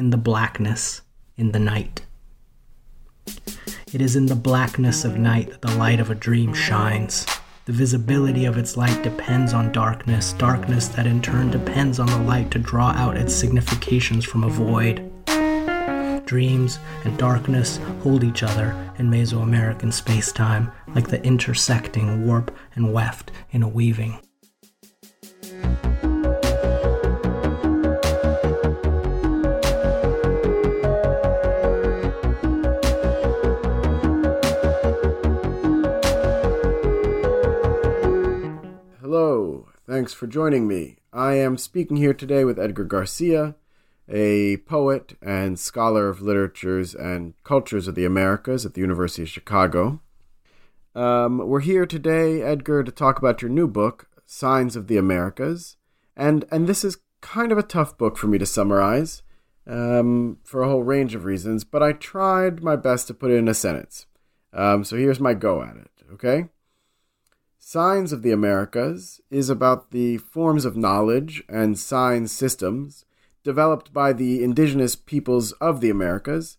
in the blackness, in the night. It is in the blackness of night that the light of a dream shines. The visibility of its light depends on darkness, darkness that in turn depends on the light to draw out its significations from a void. Dreams and darkness hold each other in Mesoamerican space-time like the intersecting warp and weft in a weaving. Thanks for joining me. I am speaking here today with Edgar Garcia, a poet and scholar of literatures and cultures of the Americas at the University of Chicago. Um, we're here today, Edgar, to talk about your new book, Signs of the Americas. And, and this is kind of a tough book for me to summarize um, for a whole range of reasons, but I tried my best to put it in a sentence. Um, so here's my go at it, okay? Signs of the Americas is about the forms of knowledge and sign systems developed by the indigenous peoples of the Americas,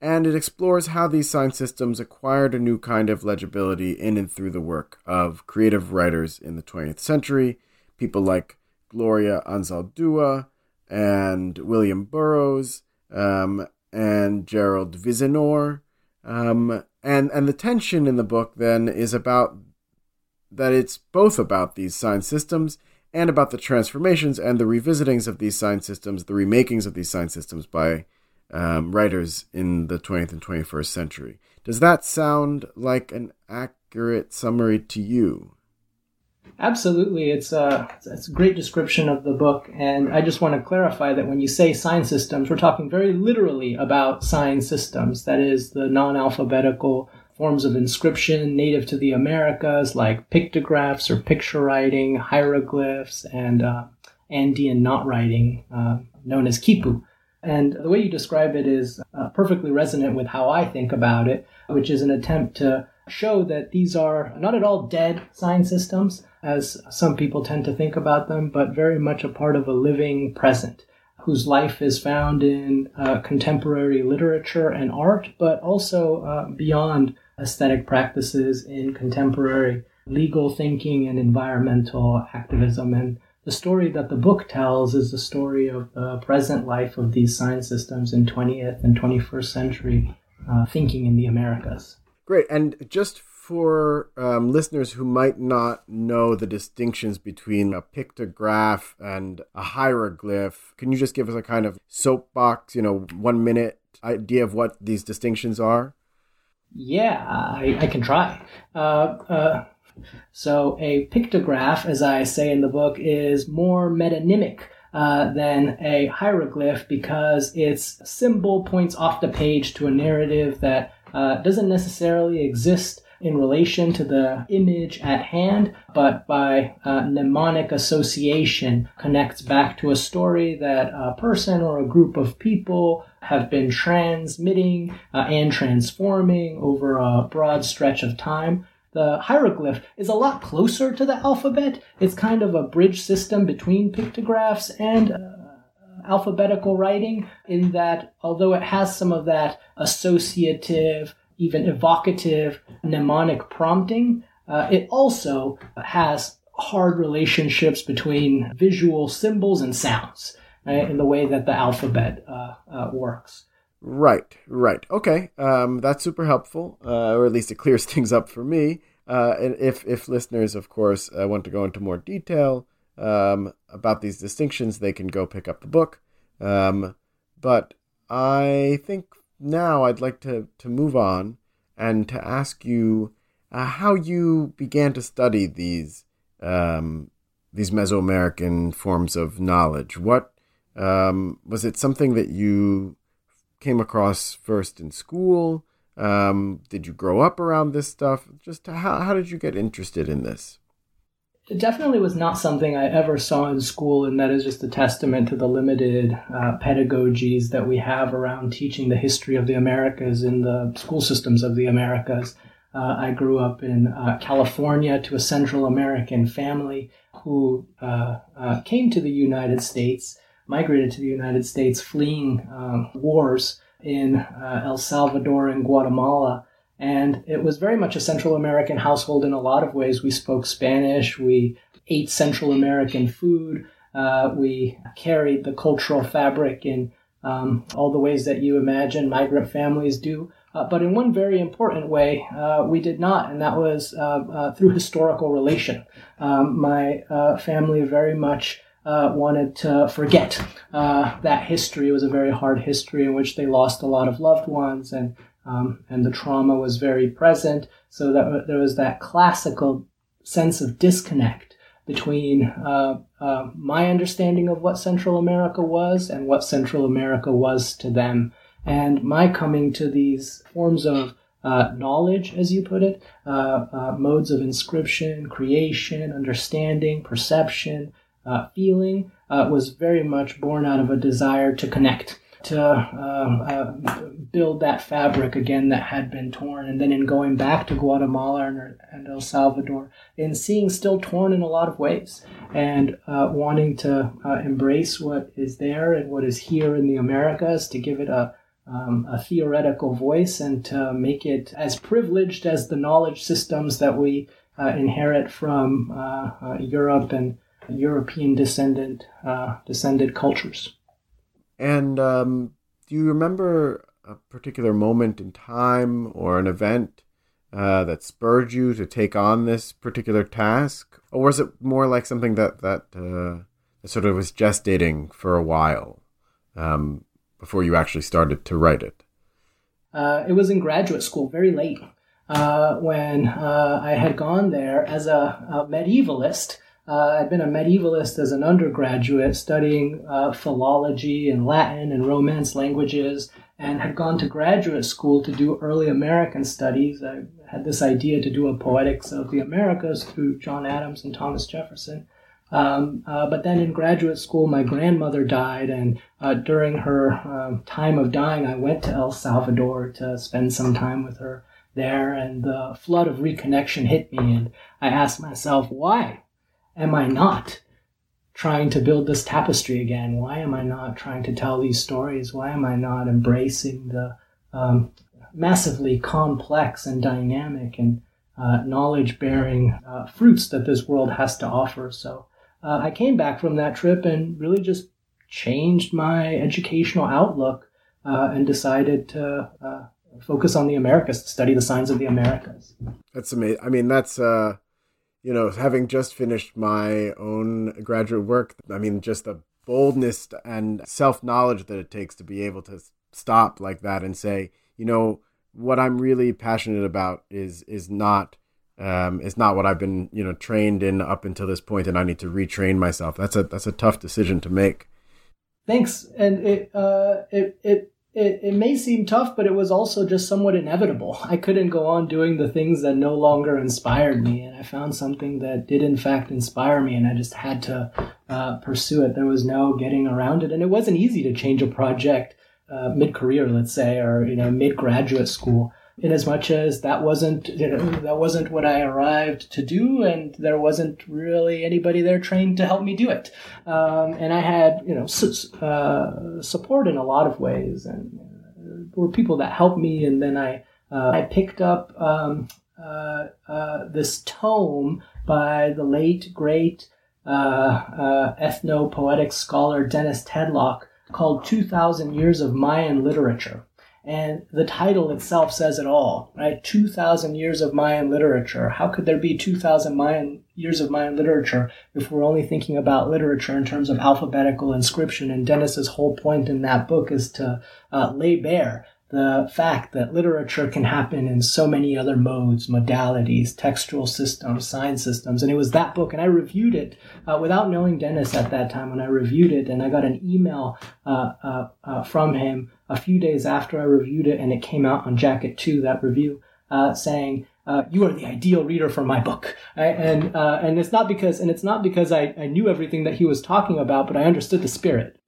and it explores how these sign systems acquired a new kind of legibility in and through the work of creative writers in the 20th century, people like Gloria Anzaldúa and William Burroughs um, and Gerald Vizenor. Um, and, and the tension in the book then is about that it's both about these sign systems and about the transformations and the revisitings of these sign systems, the remakings of these sign systems by um, writers in the 20th and 21st century. Does that sound like an accurate summary to you? Absolutely. It's a, it's a great description of the book. And I just want to clarify that when you say sign systems, we're talking very literally about sign systems. That is, the non alphabetical forms of inscription native to the Americas, like pictographs or picture writing, hieroglyphs, and uh, Andean knot writing, uh, known as quipu. And the way you describe it is uh, perfectly resonant with how I think about it, which is an attempt to show that these are not at all dead sign systems, as some people tend to think about them, but very much a part of a living present whose life is found in uh, contemporary literature and art, but also uh, beyond aesthetic practices in contemporary legal thinking and environmental activism. And the story that the book tells is the story of the present life of these sign systems in 20th and 21st century uh, thinking in the Americas. Great. And just for um, listeners who might not know the distinctions between a pictograph and a hieroglyph, can you just give us a kind of soapbox, you know, one minute idea of what these distinctions are? Yeah, I, I can try. Uh, uh, so a pictograph, as I say in the book, is more metonymic uh, than a hieroglyph because its symbol points off the page to a narrative that uh, doesn't necessarily exist in relation to the image at hand, but by uh, mnemonic association connects back to a story that a person or a group of people have been transmitting uh, and transforming over a broad stretch of time. The hieroglyph is a lot closer to the alphabet. It's kind of a bridge system between pictographs and uh, alphabetical writing, in that although it has some of that associative, even evocative mnemonic prompting, uh, it also has hard relationships between visual symbols and sounds right, in the way that the alphabet uh, uh, works. Right, right. Okay, um, that's super helpful, uh, or at least it clears things up for me. Uh, and if if listeners, of course, uh, want to go into more detail um, about these distinctions, they can go pick up the book. Um, but I think now I'd like to to move on and to ask you uh, how you began to study these um, these Mesoamerican forms of knowledge. What um, was it something that you came across first in school? Um, did you grow up around this stuff? Just how, how did you get interested in this? It definitely was not something I ever saw in school, and that is just a testament to the limited uh, pedagogies that we have around teaching the history of the Americas in the school systems of the Americas. Uh, I grew up in uh, California to a Central American family who uh, uh, came to the United States, migrated to the United States, fleeing um, wars in uh, El Salvador and Guatemala. And it was very much a Central American household in a lot of ways. We spoke Spanish, we ate Central American food, uh, we carried the cultural fabric in um, all the ways that you imagine migrant families do. Uh, but in one very important way, uh, we did not, and that was uh, uh through historical relation. Um, my uh, family very much wanted to forget that history. It was a very hard history in which they lost a lot of loved ones, and um, and the trauma was very present. So that there was that classical sense of disconnect between my understanding of what Central America was and what Central America was to them. And my coming to these forms of uh, knowledge, as you put it, uh, uh, modes of inscription, creation, understanding, perception, uh, feeling, uh, was very much born out of a desire to connect, to uh, build that fabric again that had been torn. And then in going back to Guatemala and, and El Salvador, in seeing still torn in a lot of ways, and wanting to embrace what is there and what is here in the Americas to give it a um, a theoretical voice and to make it as privileged as the knowledge systems that we uh, inherit from uh, uh, Europe and European descendant uh, descended cultures. And um, do you remember a particular moment in time or an event uh, that spurred you to take on this particular task, or was it more like something that that uh, sort of was gestating for a while? Um, before you actually started to write it? Uh, it was in graduate school, very late, uh, when uh, I had gone there as a, a medievalist. Uh, I'd been a medievalist as an undergraduate, studying uh, philology and Latin and Romance languages, and had gone to graduate school to do early American studies. I had this idea to do a poetics of the Americas through John Adams and Thomas Jefferson. Um, uh, but then in graduate school, my grandmother died, and uh, during her uh, time of dying, I went to El Salvador to spend some time with her there, and the flood of reconnection hit me, and I asked myself, why am I not trying to build this tapestry again? Why am I not trying to tell these stories? Why am I not embracing the um, massively complex and dynamic and uh, knowledge bearing uh, fruits that this world has to offer? So uh, I came back from that trip and really just changed my educational outlook uh, and decided to uh, focus on the Americas, to study the signs of the Americas. That's amazing. I mean, that's, uh, you know, having just finished my own graduate work, I mean, just the boldness and self knowledge that it takes to be able to stop like that and say, you know, what I'm really passionate about is is not um, it's not what I've been, you know, trained in up until this point, and I need to retrain myself. That's a that's a tough decision to make. Thanks, and it uh, it it. It, it may seem tough, but it was also just somewhat inevitable. I couldn't go on doing the things that no longer inspired me, and I found something that did, in fact, inspire me, and I just had to uh, pursue it. There was no getting around it, and it wasn't easy to change a project uh, mid career, let's say, or you know, mid graduate school in as much as that wasn't you know that wasn't what I arrived to do, and there wasn't really anybody there trained to help me do it. Um, and I had you know su- uh, support in a lot of ways, and uh, were people that helped me. And then I uh, I picked up um, uh, uh, this tome by the late great uh, ethno poetic scholar Dennis Tedlock called 2,000 Years of Mayan Literature. And the title itself says it all, right? 2,000 years of Mayan literature. How could there be 2,000 Mayan years of Mayan literature if we're only thinking about literature in terms of alphabetical inscription? And Dennis's whole point in that book is to uh, lay bare the fact that literature can happen in so many other modes, modalities, textual systems, sign systems. And it was that book, and I reviewed it uh, without knowing Dennis at that time when I reviewed it, and I got an email uh, uh, uh from him a few days after I reviewed it, and it came out on Jacket 2, that review, uh, saying, uh, you are the ideal reader for my book. Right? And, uh, and it's not because, and it's not because I, I knew everything that he was talking about, but I understood the spirit.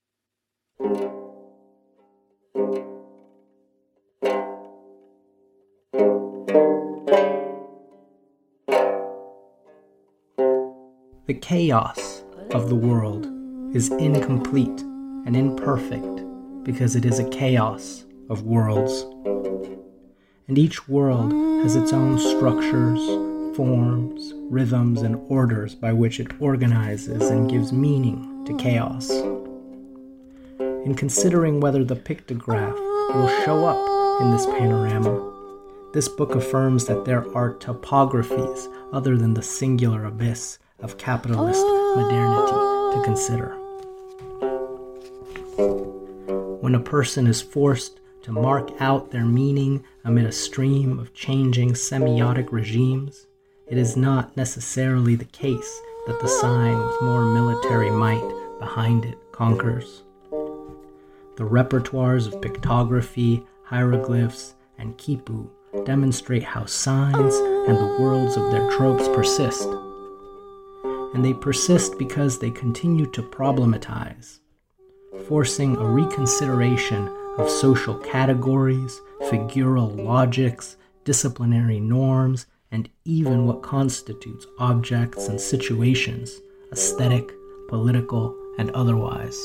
The chaos of the world is incomplete and imperfect because it is a chaos of worlds. And each world has its own structures, forms, rhythms, and orders by which it organizes and gives meaning to chaos. In considering whether the pictograph will show up in this panorama, this book affirms that there are topographies other than the singular abyss of capitalist modernity to consider. When a person is forced to mark out their meaning amid a stream of changing semiotic regimes, it is not necessarily the case that the sign with more military might behind it conquers. The repertoires of pictography, hieroglyphs, and quipu demonstrate how signs and the worlds of their tropes persist and they persist because they continue to problematize, forcing a reconsideration of social categories, figural logics, disciplinary norms, and even what constitutes objects and situations, aesthetic, political, and otherwise.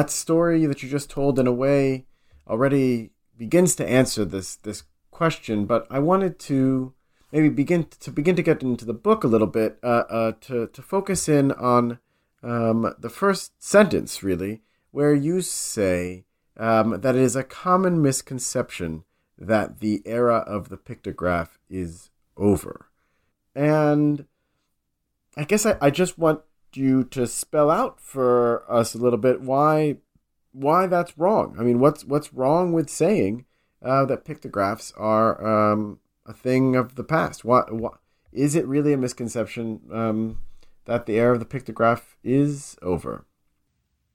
That story that you just told in a way already begins to answer this this question but i wanted to maybe begin to begin to get into the book a little bit uh, uh, to, to focus in on um, the first sentence really where you say um, that it is a common misconception that the era of the pictograph is over. And i guess i, I just want you to spell out for us a little bit why why that's wrong. I mean, what's what's wrong with saying uh, that pictographs are um, a thing of the past? What, what is it really a misconception um, that the era of the pictograph is over?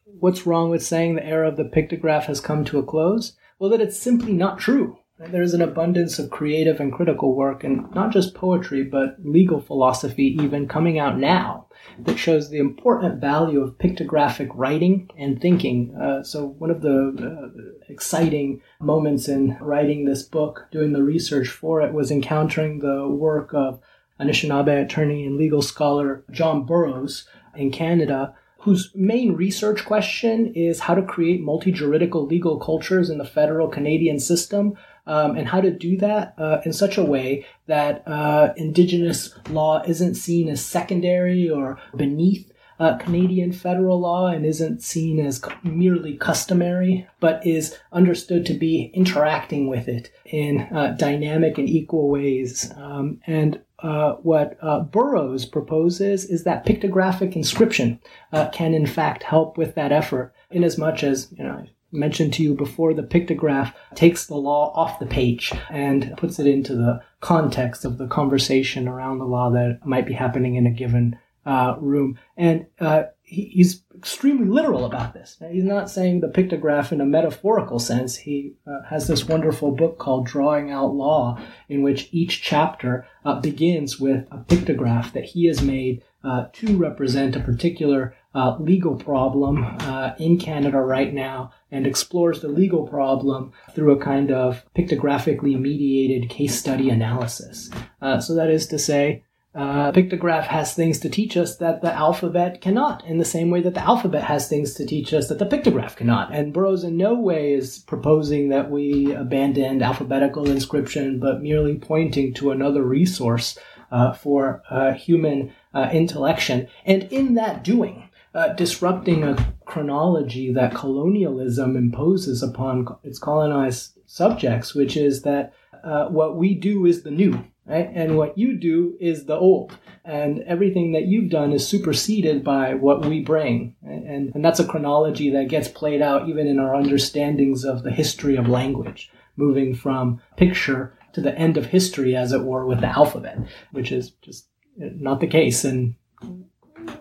What's wrong with saying the era of the pictograph has come to a close? Well, that it's simply not true. There is an abundance of creative and critical work, and not just poetry, but legal philosophy, even coming out now, that shows the important value of pictographic writing and thinking. Uh, so, one of the uh, exciting moments in writing this book, doing the research for it, was encountering the work of Anishinaabe attorney and legal scholar John Borrows in Canada whose main research question is how to create multi juridical legal cultures in the federal Canadian system um, and how to do that uh, in such a way that uh, Indigenous law isn't seen as secondary or beneath uh, Canadian federal law and isn't seen as merely customary, but is understood to be interacting with it in uh, dynamic and equal ways. Um, and uh, what uh, Borrows proposes is that pictographic inscription uh, can, in fact, help with that effort, in as much as, you know, mentioned to you before, the pictograph takes the law off the page and puts it into the context of the conversation around the law that might be happening in a given uh, room. And uh, he, he's extremely literal about this. He's not saying the pictograph in a metaphorical sense. He uh, has this wonderful book called Drawing Out Law, in which each chapter uh, begins with a pictograph that he has made uh, to represent a particular uh, legal problem uh, in Canada right now and explores the legal problem through a kind of pictographically mediated case study analysis. Uh, so that is to say, uh, pictograph has things to teach us that the alphabet cannot, in the same way that the alphabet has things to teach us that the pictograph cannot. And Borrows in no way is proposing that we abandon alphabetical inscription, but merely pointing to another resource uh, for human uh, intellection. And in that doing, uh, disrupting a chronology that colonialism imposes upon its colonized subjects, which is that uh, what we do is the new, right? And what you do is the old. And everything that you've done is superseded by what we bring. And, and that's a chronology that gets played out even in our understandings of the history of language, moving from picture to the end of history, as it were, with the alphabet, which is just not the case in,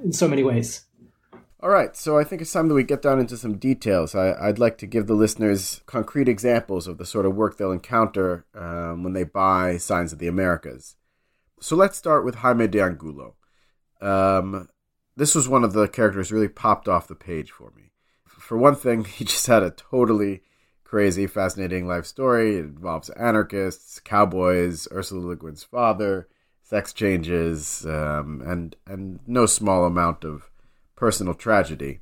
in so many ways. All right, so I think it's time that we get down into some details. I, would like to give the listeners concrete examples of the sort of work they'll encounter um, when they buy Signs of the Americas. So let's start with Jaime de Angulo. Um, this was one of the characters really popped off the page for me. For one thing, he just had a totally crazy, fascinating life story. It involves anarchists, cowboys, Ursula Le Guin's father, sex changes, um, and and no small amount of personal tragedy.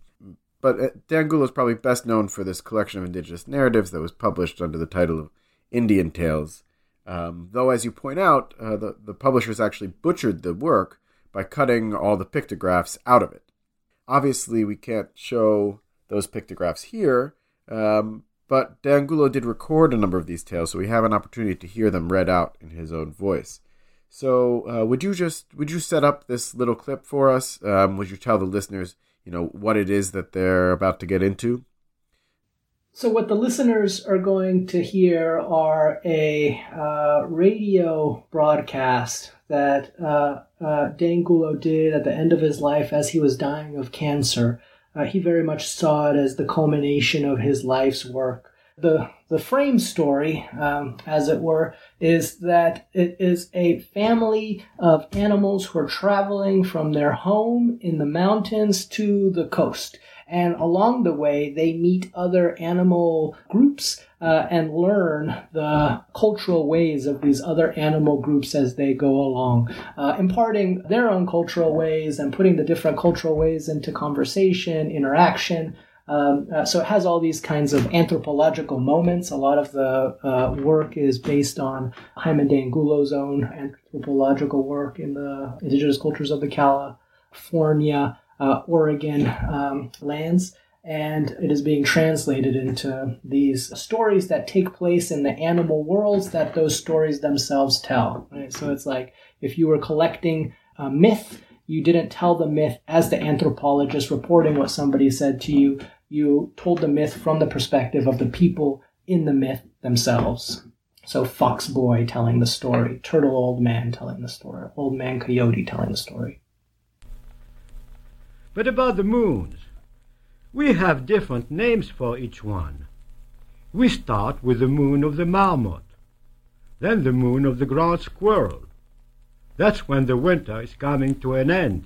But uh, de Angulo is probably best known for this collection of indigenous narratives that was published under the title of Indian Tales. Um, though, as you point out, uh, the, the publishers actually butchered the work by cutting all the pictographs out of it. Obviously, we can't show those pictographs here, um, but de Angulo did record a number of these tales, so we have an opportunity to hear them read out in his own voice. So, uh, would you just would you set up this little clip for us? Um, would you tell the listeners, you know, what it is that they're about to get into? So, what the listeners are going to hear are a uh, radio broadcast that uh, uh, de Angulo did at the end of his life as he was dying of cancer. Uh, he very much saw it as the culmination of his life's work. The the frame story, um, as it were, is that it is a family of animals who are traveling from their home in the mountains to the coast. And along the way, they meet other animal groups uh, and learn the cultural ways of these other animal groups as they go along, uh, imparting their own cultural ways and putting the different cultural ways into conversation, interaction. Um, uh, so it has all these kinds of anthropological moments. A lot of the uh, work is based on Jaime de Angulo's own anthropological work in the indigenous cultures of the California, uh, Oregon um, lands. And it is being translated into these stories that take place in the animal worlds that those stories themselves tell. Right? So it's like if you were collecting a myth, you didn't tell the myth as the anthropologist reporting what somebody said to you. You told the myth from the perspective of the people in the myth themselves. So Fox Boy telling the story, Turtle Old Man telling the story, Old Man Coyote telling the story. But about the moons, we have different names for each one. We start with the moon of the marmot, then the moon of the ground squirrel, that's when the winter is coming to an end,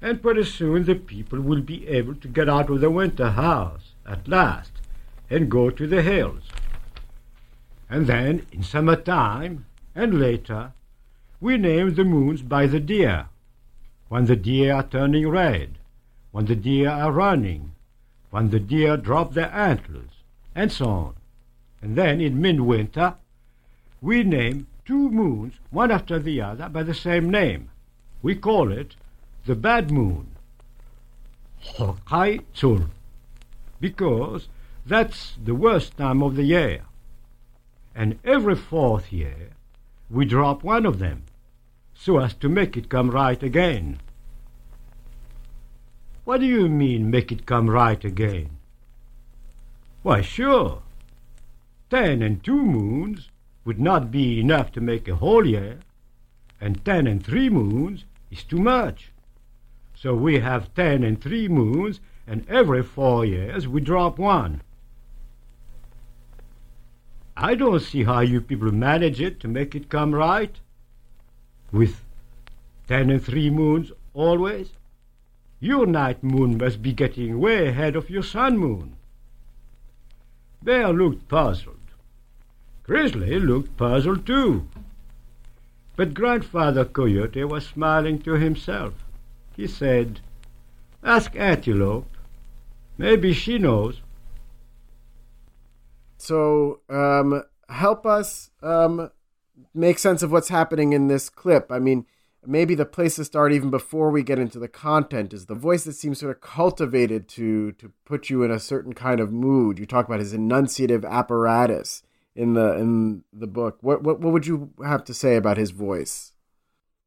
and pretty soon the people will be able to get out of the winter house at last and go to the hills. And then, in summertime and later, we name the moons by the deer. When the deer are turning red, when the deer are running, when the deer drop their antlers, and so on. And then in midwinter, we name two moons, one after the other, by the same name. We call it the bad moon, Hokai because that's the worst time of the year. And every fourth year, we drop one of them, so as to make it come right again. What do you mean, make it come right again? Why, sure. Ten and two moons would not be enough to make a whole year, and ten and three moons is too much. So we have ten and three moons, and every four years we drop one. I don't see how you people manage it to make it come right. With ten and three moons always. Your night moon must be getting way ahead of your sun moon. Bear looked puzzled. Grizzly looked puzzled too. But Grandfather Coyote was smiling to himself. He said, Ask Antelope. Maybe she knows. So, um, help us um, make sense of what's happening in this clip. I mean, maybe the place to start even before we get into the content is the voice that seems sort of cultivated to to put you in a certain kind of mood. You talk about his enunciative apparatus in the in the book. What what what would you have to say about his voice?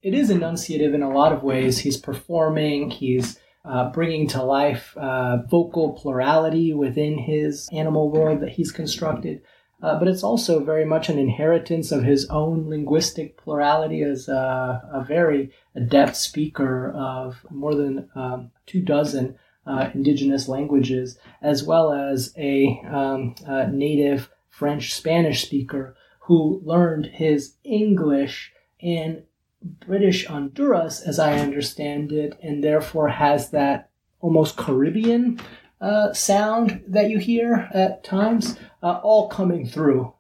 It is enunciative in a lot of ways. He's performing. He's uh, bringing to life uh, vocal plurality within his animal world that he's constructed. Uh, but it's also very much an inheritance of his own linguistic plurality as a, a very adept speaker of more than um, two dozen uh, indigenous languages, as well as a, um, a native French Spanish speaker who learned his English in British Honduras, as I understand it, and therefore has that almost Caribbean uh, sound that you hear at times, uh, all coming through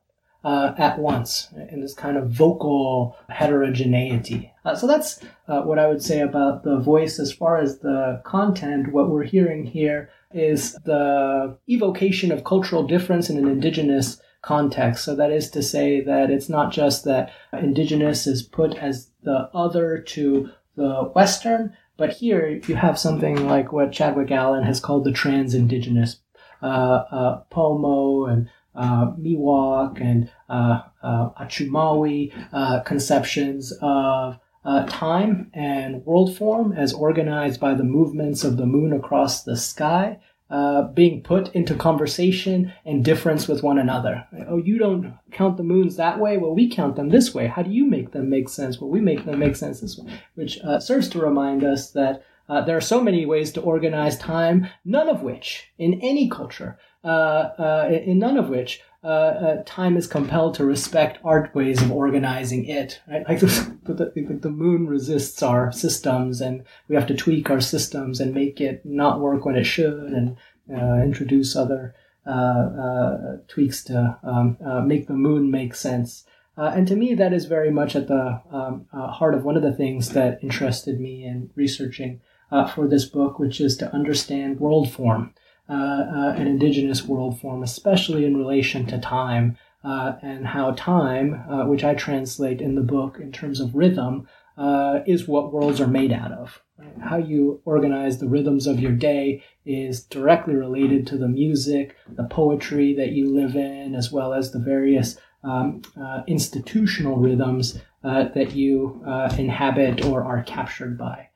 uh, at once in this kind of vocal heterogeneity. Uh, so that's uh, what I would say about the voice. As far as the content, what we're hearing here is the evocation of cultural difference in an indigenous context. So that is to say that it's not just that indigenous is put as the other to the Western, but here you have something like what Chadwick Allen has called the trans-indigenous uh, uh, Pomo and uh, Miwok and uh, uh, Achumawi uh, conceptions of uh, time and world form as organized by the movements of the moon across the sky. Uh, being put into conversation and difference with one another. Oh, you don't count the moons that way? Well, we count them this way. How do you make them make sense? Well, we make them make sense this way, which uh, serves to remind us that uh, there are so many ways to organize time, none of which, in any culture, uh, uh, in none of which uh, uh, time is compelled to respect art ways of organizing it. Right? Like the, the, the, moon resists our systems, and we have to tweak our systems and make it not work when it should, and uh, introduce other tweaks to um, make the moon make sense. and to me, that is very much at the um, heart of one of the things that interested me in researching for this book, which is to understand world form uh, uh, an indigenous world form, especially in relation to time, uh, and how time, which I translate in the book in terms of rhythm, is what worlds are made out of. How you organize the rhythms of your day is directly related to the music, the poetry that you live in, as well as the various um, uh, institutional rhythms uh, that you uh, inhabit or are captured by.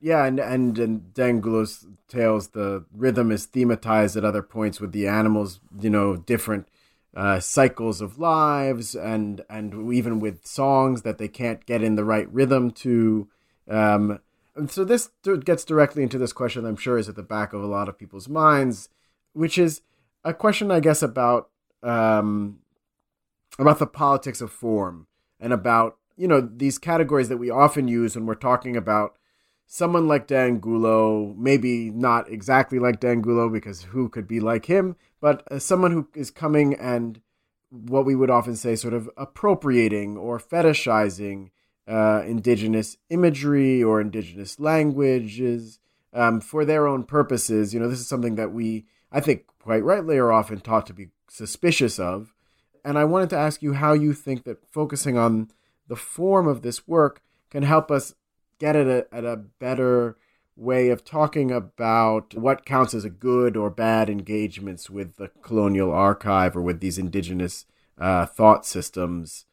Yeah, and and in de Angulo's tales, the rhythm is thematized at other points with the animals, you know, different uh, cycles of lives, and and even with songs that they can't get in the right rhythm to. Um, and so this gets directly into this question. I'm sure is at the back of a lot of people's minds, which is a question, I guess, about um, about the politics of form and about you know these categories that we often use when we're talking about someone like de Angulo, maybe not exactly like de Angulo because who could be like him, but uh, someone who is coming and what we would often say sort of appropriating or fetishizing uh, indigenous imagery or indigenous languages um, for their own purposes. You know, this is something that we, I think, quite rightly are often taught to be suspicious of. And I wanted to ask you how you think that focusing on the form of this work can help us get at a, at a better way of talking about what counts as a good or bad engagements with the colonial archive or with these indigenous uh, thought systems.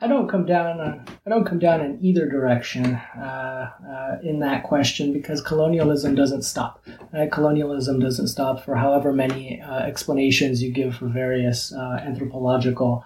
I don't come down. Uh, I don't come down in either direction uh, uh, in that question because colonialism doesn't stop. Right? Colonialism doesn't stop for however many uh, explanations you give for various uh, anthropological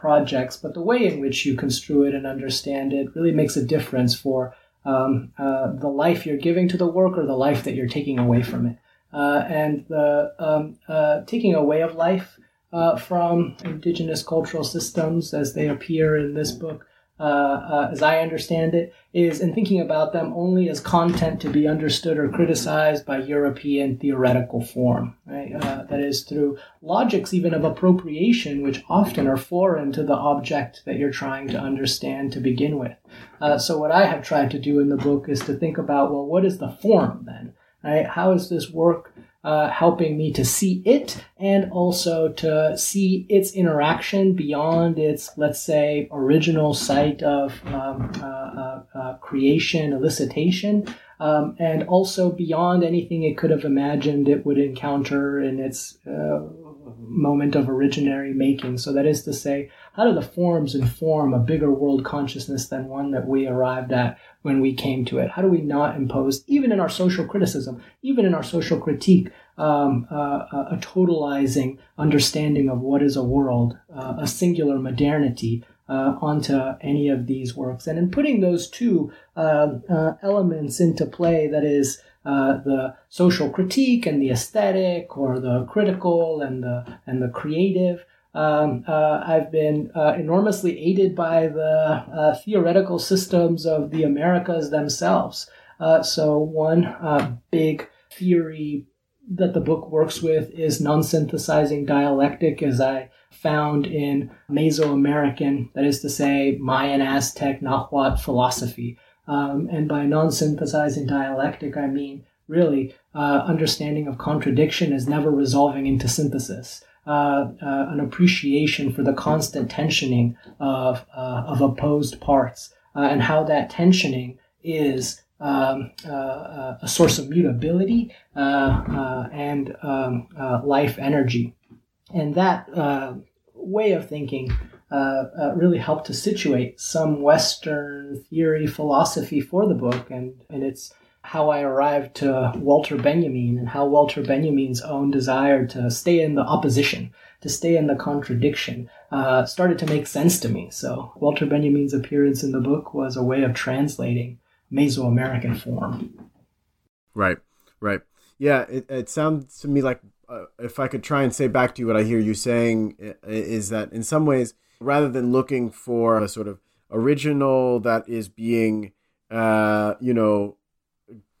projects. But the way in which you construe it and understand it really makes a difference for um, uh, the life you're giving to the work or the life that you're taking away from it. Uh, and the um, uh, taking away of life uh, from indigenous cultural systems as they appear in this book as I understand it, is in thinking about them only as content to be understood or criticized by European theoretical form. Right? Uh, that is, through logics even of appropriation, which often are foreign to the object that you're trying to understand to begin with. Uh, so, what I have tried to do in the book is to think about well, what is the form then? Right? How is this work? Uh, helping me to see it and also to see its interaction beyond its, let's say, original site of um, uh, uh, uh, creation, elicitation, um, and also beyond anything it could have imagined it would encounter in its uh, moment of originary making. So that is to say, how do the forms inform a bigger world consciousness than one that we arrived at when we came to it? How do we not impose, even in our social criticism, even in our social critique, um, uh, a totalizing understanding of what is a world, uh, a singular modernity, uh, onto any of these works. And in putting those two uh, uh, elements into play, that is, uh, the social critique and the aesthetic, or the critical and the and the creative. Um, uh, I've been uh, enormously aided by the theoretical systems of the Americas themselves. so one big theory that the book works with is non-synthesizing dialectic, as I found in Mesoamerican, that is to say, Mayan, Aztec, Nahuatl philosophy. Um, and by non synthesizing dialectic, I mean really uh, understanding of contradiction as never resolving into synthesis. Uh, uh, an appreciation for the constant tensioning of, uh, of opposed parts and how that tensioning is um, a source of mutability and um, life energy. And that way of thinking uh, uh, really helped to situate some Western theory philosophy for the book, and, and it's how I arrived to Walter Benjamin and how Walter Benjamin's own desire to stay in the opposition, to stay in the contradiction, uh, started to make sense to me. So Walter Benjamin's appearance in the book was a way of translating Mesoamerican form. Right, right. Yeah, it, it sounds to me like uh, if I could try and say back to you what I hear you saying is that in some ways rather than looking for a sort of original that is being, uh, you know,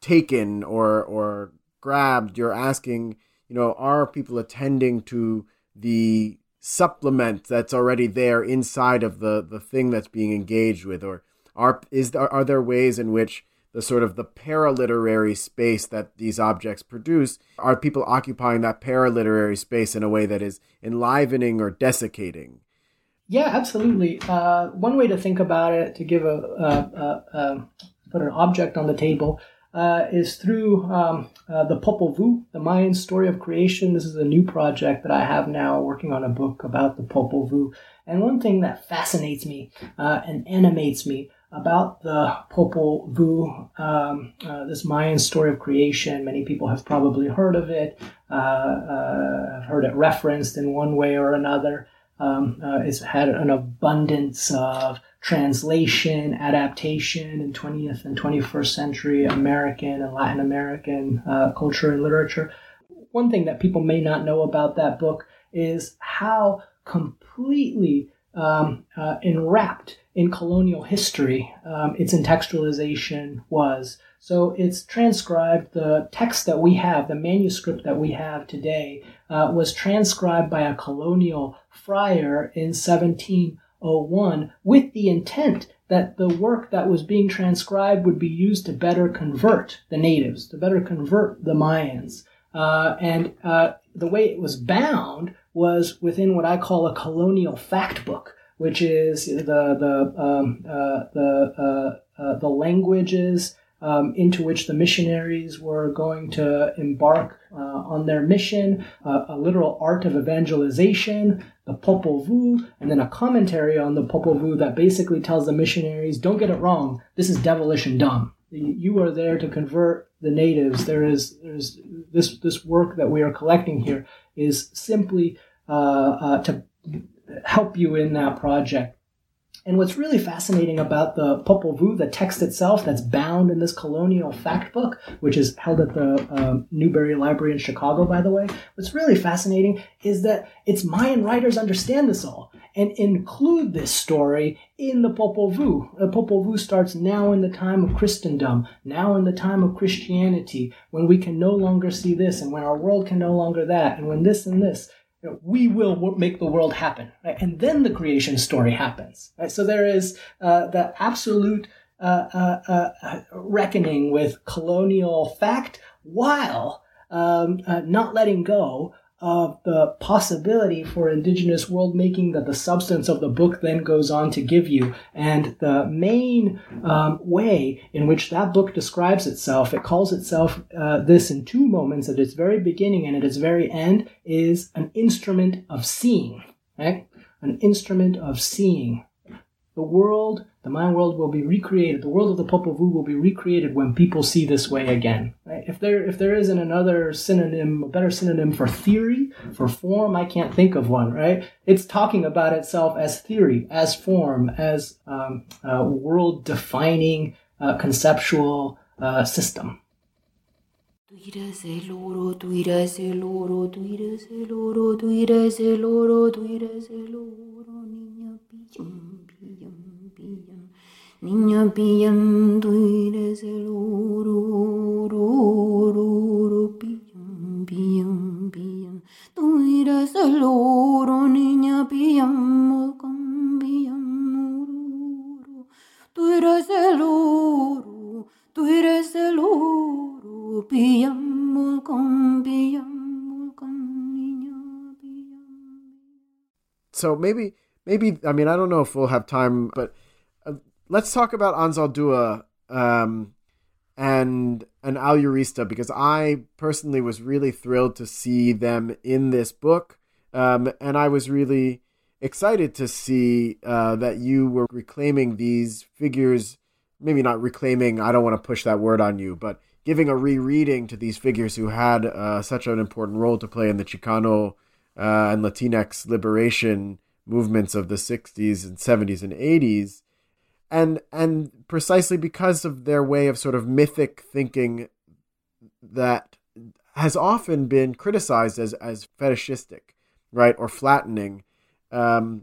taken or or grabbed, you're asking, you know, are people attending to the supplement that's already there inside of the the thing that's being engaged with, or are is there, are there ways in which the sort of the paraliterary space that these objects produce are people occupying that paraliterary space in a way that is enlivening or desiccating yeah, absolutely. Uh, one way to think about it, to give a, a, a, a put an object on the table, uh, is through um, uh, the Popol Vuh, the Mayan story of creation. This is a new project that I have now, working on a book about the Popol Vuh. And one thing that fascinates me uh, and animates me about the Popol Vuh, um, uh, this Mayan story of creation. Many people have probably heard of it, uh, uh, have heard it referenced in one way or another um, it's had an abundance of translation, adaptation in 20th and 21st century American and Latin American uh, culture and literature. One thing that people may not know about that book is how completely um, uh, enwrapped in colonial history um, its entextualization was. So it's transcribed the text that we have, the manuscript that we have today, uh, was transcribed by a colonial friar in 1701 with the intent that the work that was being transcribed would be used to better convert the natives, to better convert the Mayans. Uh, and uh, the way it was bound was within what I call a colonial fact book, which is the the um, uh, the uh, uh, the languages um, into which the missionaries were going to embark uh, on their mission, uh, a literal art of evangelization, the Popol Vuh, and then a commentary on the Popol Vuh that basically tells the missionaries, don't get it wrong, this is devilish and dumb. You are there to convert the natives. There is there's this this work that we are collecting here is simply uh, uh to help you in that project. And what's really fascinating about the Popol Vuh, the text itself that's bound in this colonial fact book, which is held at the um, Newberry Library in Chicago, by the way, what's really fascinating is that its Mayan writers understand this all and include this story in the Popol Vuh. The Popol Vuh starts now in the time of Christendom, now in the time of Christianity, when we can no longer see this and when our world can no longer that, and when this and this you know, we will make the world happen. Right? And then the creation story happens. Right? So there is uh, the absolute uh, uh, uh reckoning with colonial fact while um, uh, not letting go of the possibility for indigenous world making that the substance of the book then goes on to give you. And the main um, way in which that book describes itself, it calls itself uh, this in two moments at its very beginning and at its very end, is an instrument of seeing. An instrument of seeing. The world the mind world will be recreated. The world of the Popol Vuh will be recreated when people see this way again. Right? If there if there isn't another synonym, a better synonym for theory, for form, I can't think of one. Right? It's talking about itself as theory, as form, as um, world defining uh, conceptual uh, system. Niña pillando eres el oro, oro, oro, pillan, pillan, pillan. Tú eres el oro, niña pillamos con pillan, oro, Tú eres el oro, tú eres el oro, pillamos con pillamos con niña pillan. So maybe, maybe, I mean, I don't know if we'll have time, but let's talk about Anzaldúa um, and and Alurista because I personally was really thrilled to see them in this book, um, and I was really excited to see uh, that you were reclaiming these figures. Maybe not reclaiming. I don't want to push that word on you, but giving a rereading to these figures who had uh, such an important role to play in the Chicano uh, and Latinx liberation movements of the 60s and 70s and 80s and and precisely because of their way of sort of mythic thinking that has often been criticized as as fetishistic, right, or flattening, um,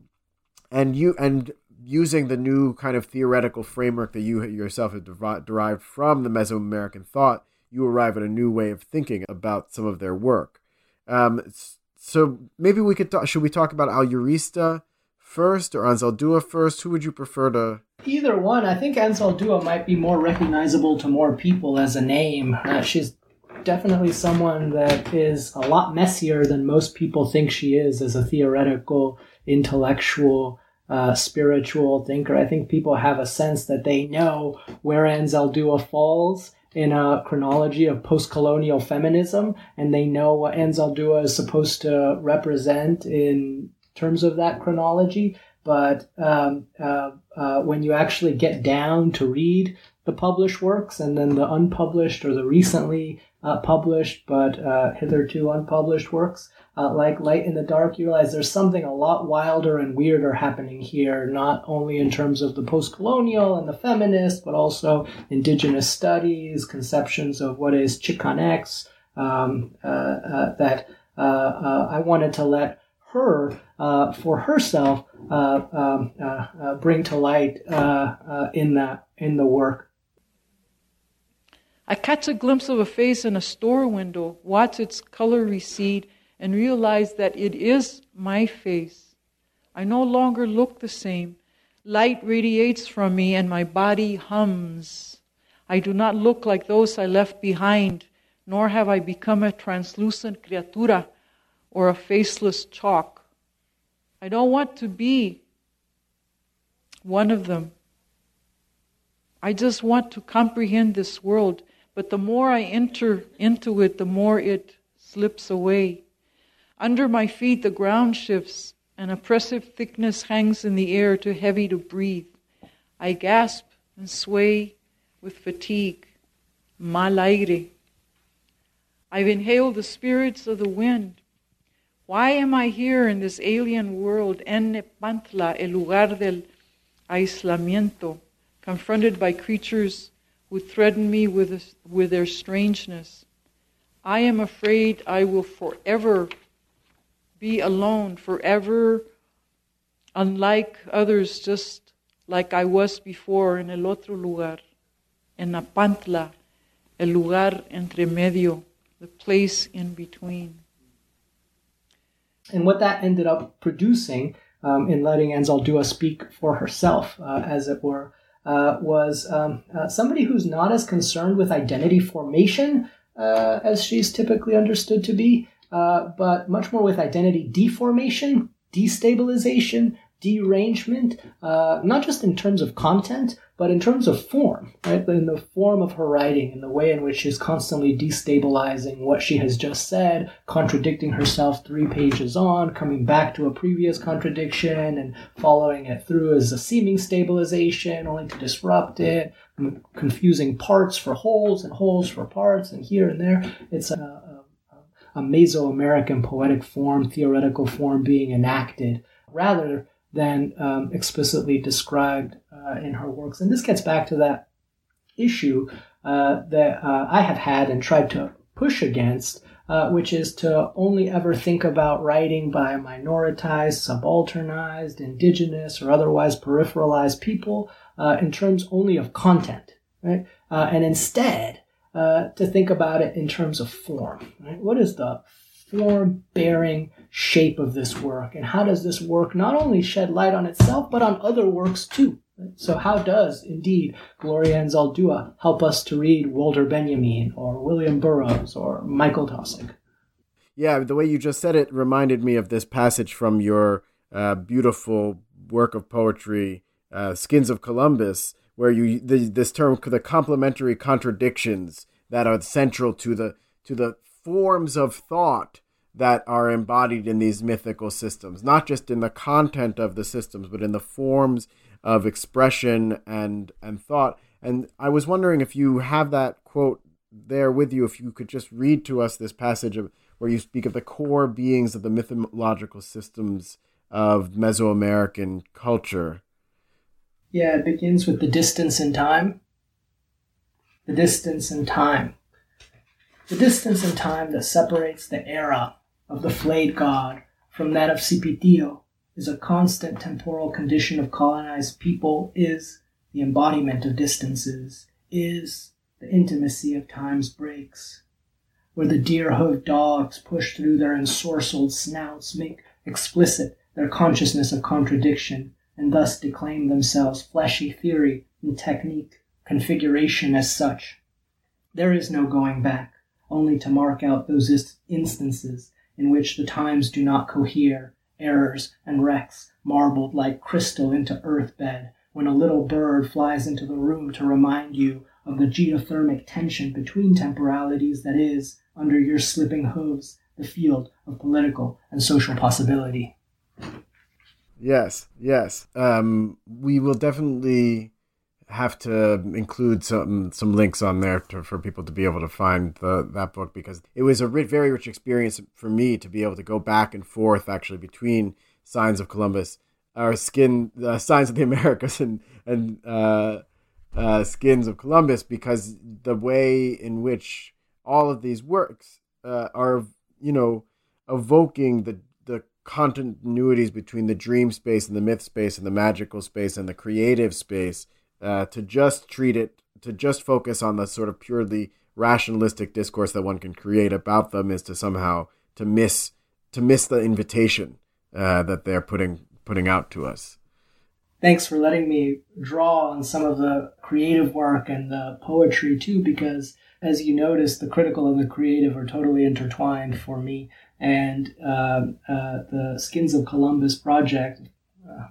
and you and using the new kind of theoretical framework that you yourself have derived from the Mesoamerican thought, you arrive at a new way of thinking about some of their work. Um, so maybe we could talk, should we talk about Alurista first or Anzaldúa first? Who would you prefer to Either one. I think Anzaldúa might be more recognizable to more people as a name. Uh, she's definitely someone that is a lot messier than most people think she is as a theoretical, intellectual, uh, spiritual thinker. I think people have a sense that they know where Anzaldúa falls in a chronology of post-colonial feminism, and they know what Anzaldúa is supposed to represent in terms of that chronology. But um, uh, uh, when you actually get down to read the published works and then the unpublished or the recently uh, published but uh, hitherto unpublished works, uh, like Light in the Dark, you realize there's something a lot wilder and weirder happening here, not only in terms of the post colonial and the feminist, but also indigenous studies, conceptions of what is Chicanx, um, uh, that I wanted to let her uh, for herself uh, um, uh, uh bring to light in the in the work. I catch a glimpse of a face in a store window, watch its color recede, and realize that it is my face. I no longer look the same. Light radiates from me, and my body hums. I do not look like those I left behind, nor have I become a translucent criatura or a faceless chalk. I don't want to be one of them. I just want to comprehend this world, but the more I enter into it, the more it slips away. Under my feet, the ground shifts, an oppressive thickness hangs in the air, too heavy to breathe. I gasp and sway with fatigue. Mal aire. I've inhaled the spirits of the wind. Why am I here in this alien world, en Nepantla, el lugar del aislamiento, confronted by creatures who threaten me with, with their strangeness? I am afraid I will forever be alone, forever unlike others, just like I was before in el otro lugar, en Nepantla, el lugar entre medio, the place in between. And what that ended up producing um, in letting Anzaldúa speak for herself, uh, as it were, uh, was um, uh, somebody who's not as concerned with identity formation uh, as she's typically understood to be, uh, but much more with identity deformation, destabilization, derangement, uh, not just in terms of content, but in terms of form, right? In the form of her writing, in the way in which she's constantly destabilizing what she has just said, contradicting herself three pages on, coming back to a previous contradiction and following it through as a seeming stabilization, only to disrupt it, confusing parts for wholes and wholes for parts, and here and there. It's a, a, a Mesoamerican poetic form, theoretical form being enacted rather than um, explicitly described uh, in her works. And this gets back to that issue uh, that uh, I have had and tried to push against, uh, which is to only ever think about writing by minoritized, subalternized, indigenous, or otherwise peripheralized people uh, in terms only of content, right? Uh, and instead, to think about it in terms of form, right? What is the form bearing shape of this work? And how does this work not only shed light on itself but on other works too? So how does indeed gloria Anzaldúa help us to read walter benjamin or william burroughs or michael taussig yeah the way you just said it reminded me of this passage from your uh, beautiful work of poetry uh, skins of columbus where you the, this term the complementary contradictions that are central to the to the forms of thought that are embodied in these mythical systems, not just in the content of the systems, but in the forms of expression and and thought. And I was wondering if you have that quote there with you, if you could just read to us this passage of where you speak of the core beings of the mythological systems of Mesoamerican culture. Yeah, it begins with the distance in time. The distance in time. The distance in time that separates the era of the flayed god from that of Cipitillo is a constant temporal condition of colonized people, is the embodiment of distances, is the intimacy of time's breaks, where the deer-hoofed dogs push through their ensorcelled snouts, make explicit their consciousness of contradiction, and thus declaim themselves fleshy theory and technique, configuration as such. There is no going back only to mark out those instances in which the times do not cohere, errors and wrecks marbled like crystal into earth bed, when a little bird flies into the room to remind you of the geothermic tension between temporalities that is, under your slipping hooves, the field of political and social possibility. Yes, yes. Um, we will definitely have to include some some links on there to, for people to be able to find the that book because it was a rich, very rich experience for me to be able to go back and forth actually between Signs of Columbus or Skin uh, Signs of the Americas and and uh, uh, Skins of Columbus because the way in which all of these works uh, are you know evoking the the continuities between the dream space and the myth space and the magical space and the creative space uh, to just treat it, to just focus on the sort of purely rationalistic discourse that one can create about them is to somehow to miss to miss the invitation uh, that they're putting putting out to us. Thanks for letting me draw on some of the creative work and the poetry too, because as you notice, the critical and the creative are totally intertwined for me. And uh, uh, the Skins of Columbus project,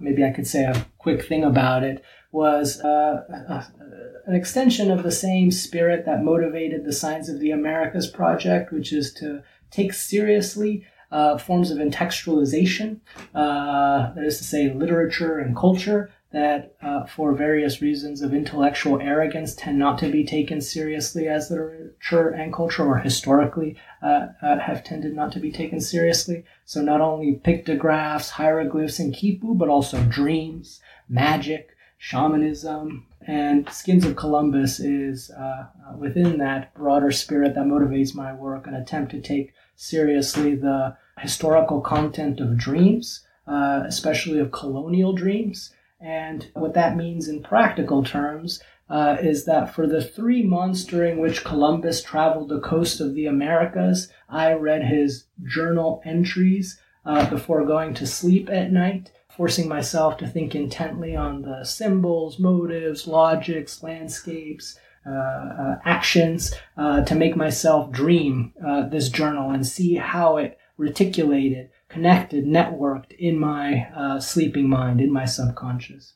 maybe I could say a quick thing about it, was uh, uh, an extension of the same spirit that motivated the Signs of the Americas project, which is to take seriously uh, forms of entextualization, uh, that is to say, literature and culture, that uh, for various reasons of intellectual arrogance tend not to be taken seriously as literature and culture, or historically uh, have tended not to be taken seriously. So not only pictographs, hieroglyphs, and quipu, but also dreams, magic, shamanism, and Skins of Columbus is uh, uh, within that broader spirit that motivates my work, an attempt to take seriously the historical content of dreams, uh, especially of colonial dreams. And what that means in practical terms uh, is that for the three months during which Columbus traveled the coast of the Americas, I read his journal entries uh, before going to sleep at night forcing myself to think intently on the symbols, motives, logics, landscapes, uh, uh, actions uh, to make myself dream this journal and see how it reticulated, connected, networked in my sleeping mind, in my subconscious.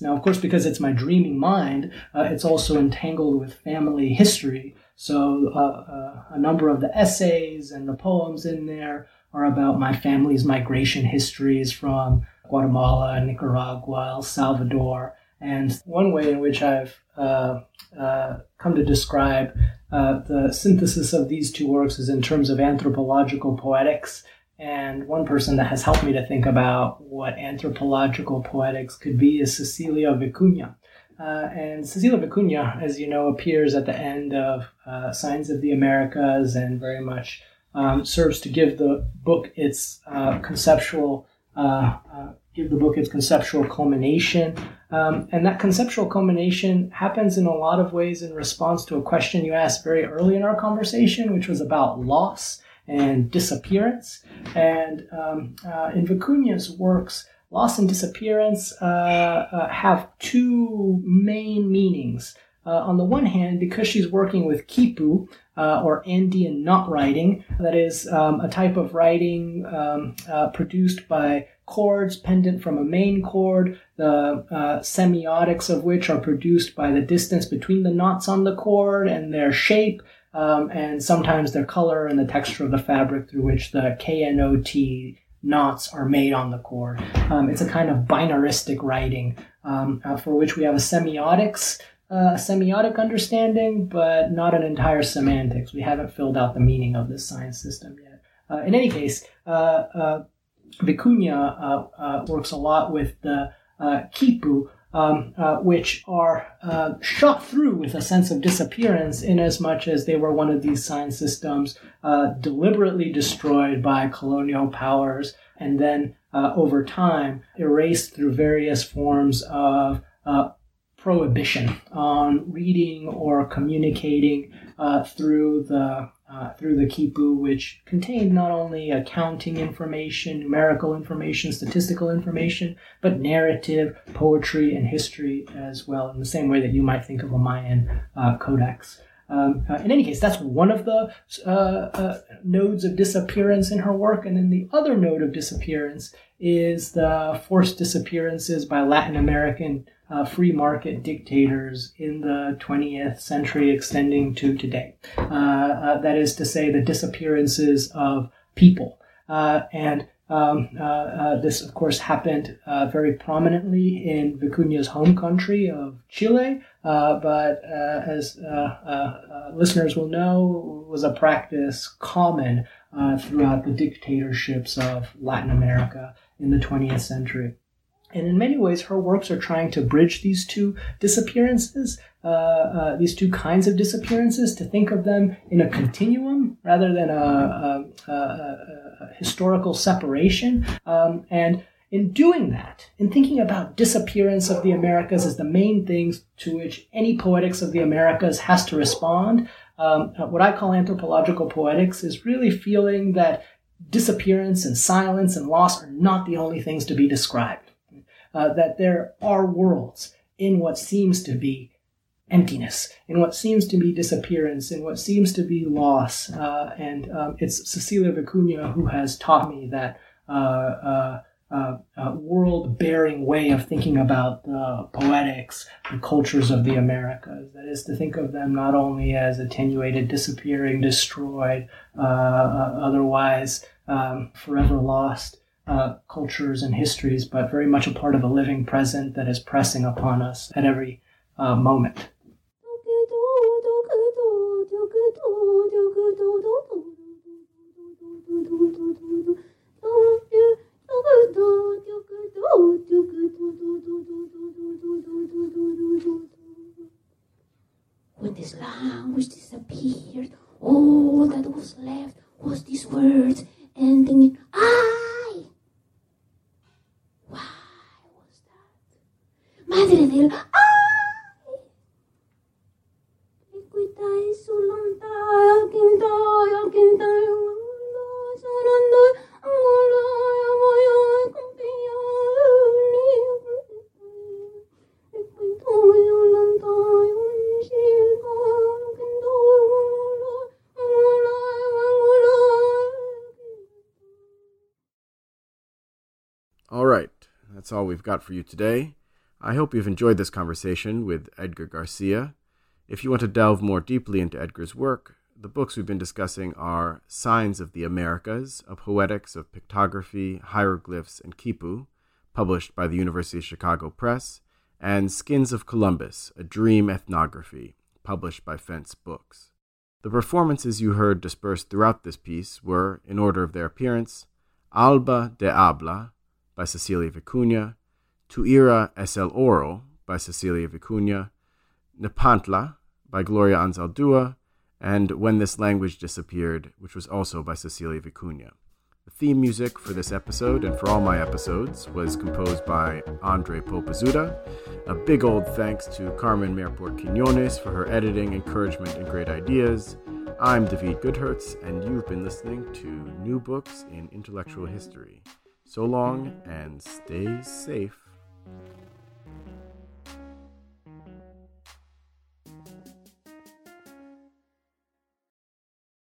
Now, of course, because it's my dreaming mind, uh, it's also entangled with family history. So, uh, uh, a number of the essays and the poems in there are about my family's migration histories from Guatemala, Nicaragua, El Salvador. And one way in which I've uh, uh, come to describe uh, the synthesis of these two works is in terms of anthropological poetics. And one person that has helped me to think about what anthropological poetics could be is Cecilia Vicuña. Uh, and Cecilia Vicuña, as you know, appears at the end of uh, Signs of the Americas and very much um, serves to give the book its uh, conceptual uh, uh, give the book its conceptual culmination. Um, and that conceptual culmination happens in a lot of ways in response to a question you asked very early in our conversation, which was about loss and disappearance. And um, uh, in Vicuña's works, loss and disappearance uh, uh, have two main meanings. Uh, on the one hand, because she's working with quipu, uh, or Andean knot writing, that is um, a type of writing um, uh, produced by cords pendant from a main cord, the uh, semiotics of which are produced by the distance between the knots on the cord and their shape, um, and sometimes their color and the texture of the fabric through which the KNOT knots are made on the cord. Um, it's a kind of binaristic writing um, uh, for which we have a semiotics uh, semiotic understanding, but not an entire semantics. We haven't filled out the meaning of this sign system yet. Uh, in any case, uh, uh Vicuña uh, works a lot with the quipu, um, uh, which are uh, shot through with a sense of disappearance, in as much as they were one of these sign systems uh, deliberately destroyed by colonial powers and then over time erased through various forms of prohibition on reading or communicating uh, through the uh, through the quipu, which contained not only accounting information, numerical information, statistical information, but narrative, poetry, and history as well, in the same way that you might think of a Mayan uh, codex. Um, uh, in any case, that's one of the uh, uh, nodes of disappearance in her work. And then the other node of disappearance is the forced disappearances by Latin American uh, free market dictators in the 20th century extending to today. Uh, uh, that is to say, the disappearances of people. Uh, and um, uh, uh, this, of course, happened very prominently in Vicuña's home country of Chile, but as listeners will know, was a practice common throughout the dictatorships of Latin America in the 20th century. And in many ways, her works are trying to bridge these two disappearances, uh, uh, these two kinds of disappearances, to think of them in a continuum rather than a, a, a, a historical separation. Um, and in doing that, in thinking about disappearance of the Americas as the main things to which any poetics of the Americas has to respond, um, what I call anthropological poetics is really feeling that disappearance and silence and loss are not the only things to be described uh, that there are worlds in what seems to be emptiness, in what seems to be disappearance, in what seems to be loss. Uh, and um, it's Cecilia Vicuña who has taught me that uh, uh, uh, uh world bearing way of thinking about the poetics, the cultures of the Americas. That is to think of them not only as attenuated, disappearing, destroyed, otherwise um, forever lost, uh, cultures and histories, but very much a part of a living present that is pressing upon us at every uh, moment. When this language disappeared, all that was left was these words that's all we've got for you today. I hope you've enjoyed this conversation with Edgar Garcia. If you want to delve more deeply into Edgar's work, the books we've been discussing are Signs of the Americas, a poetics of pictography, hieroglyphs, and quipu, published by the University of Chicago Press, and Skins of Columbus, a dream ethnography, published by Fence Books. The performances you heard dispersed throughout this piece were, in order of their appearance, Alba de Habla by Cecilia Vicuña, Tuira es el Oro by Cecilia Vicuña, Nepantla by Gloria Anzaldúa, and When This Language Disappeared, which was also by Cecilia Vicuña. The theme music for this episode and for all my episodes was composed by Andre Popazuda. A big old thanks to Carmen Merport Quinones for her editing, encouragement, and great ideas. I'm David Goodhertz, and you've been listening to New Books in Intellectual History. So long and stay safe.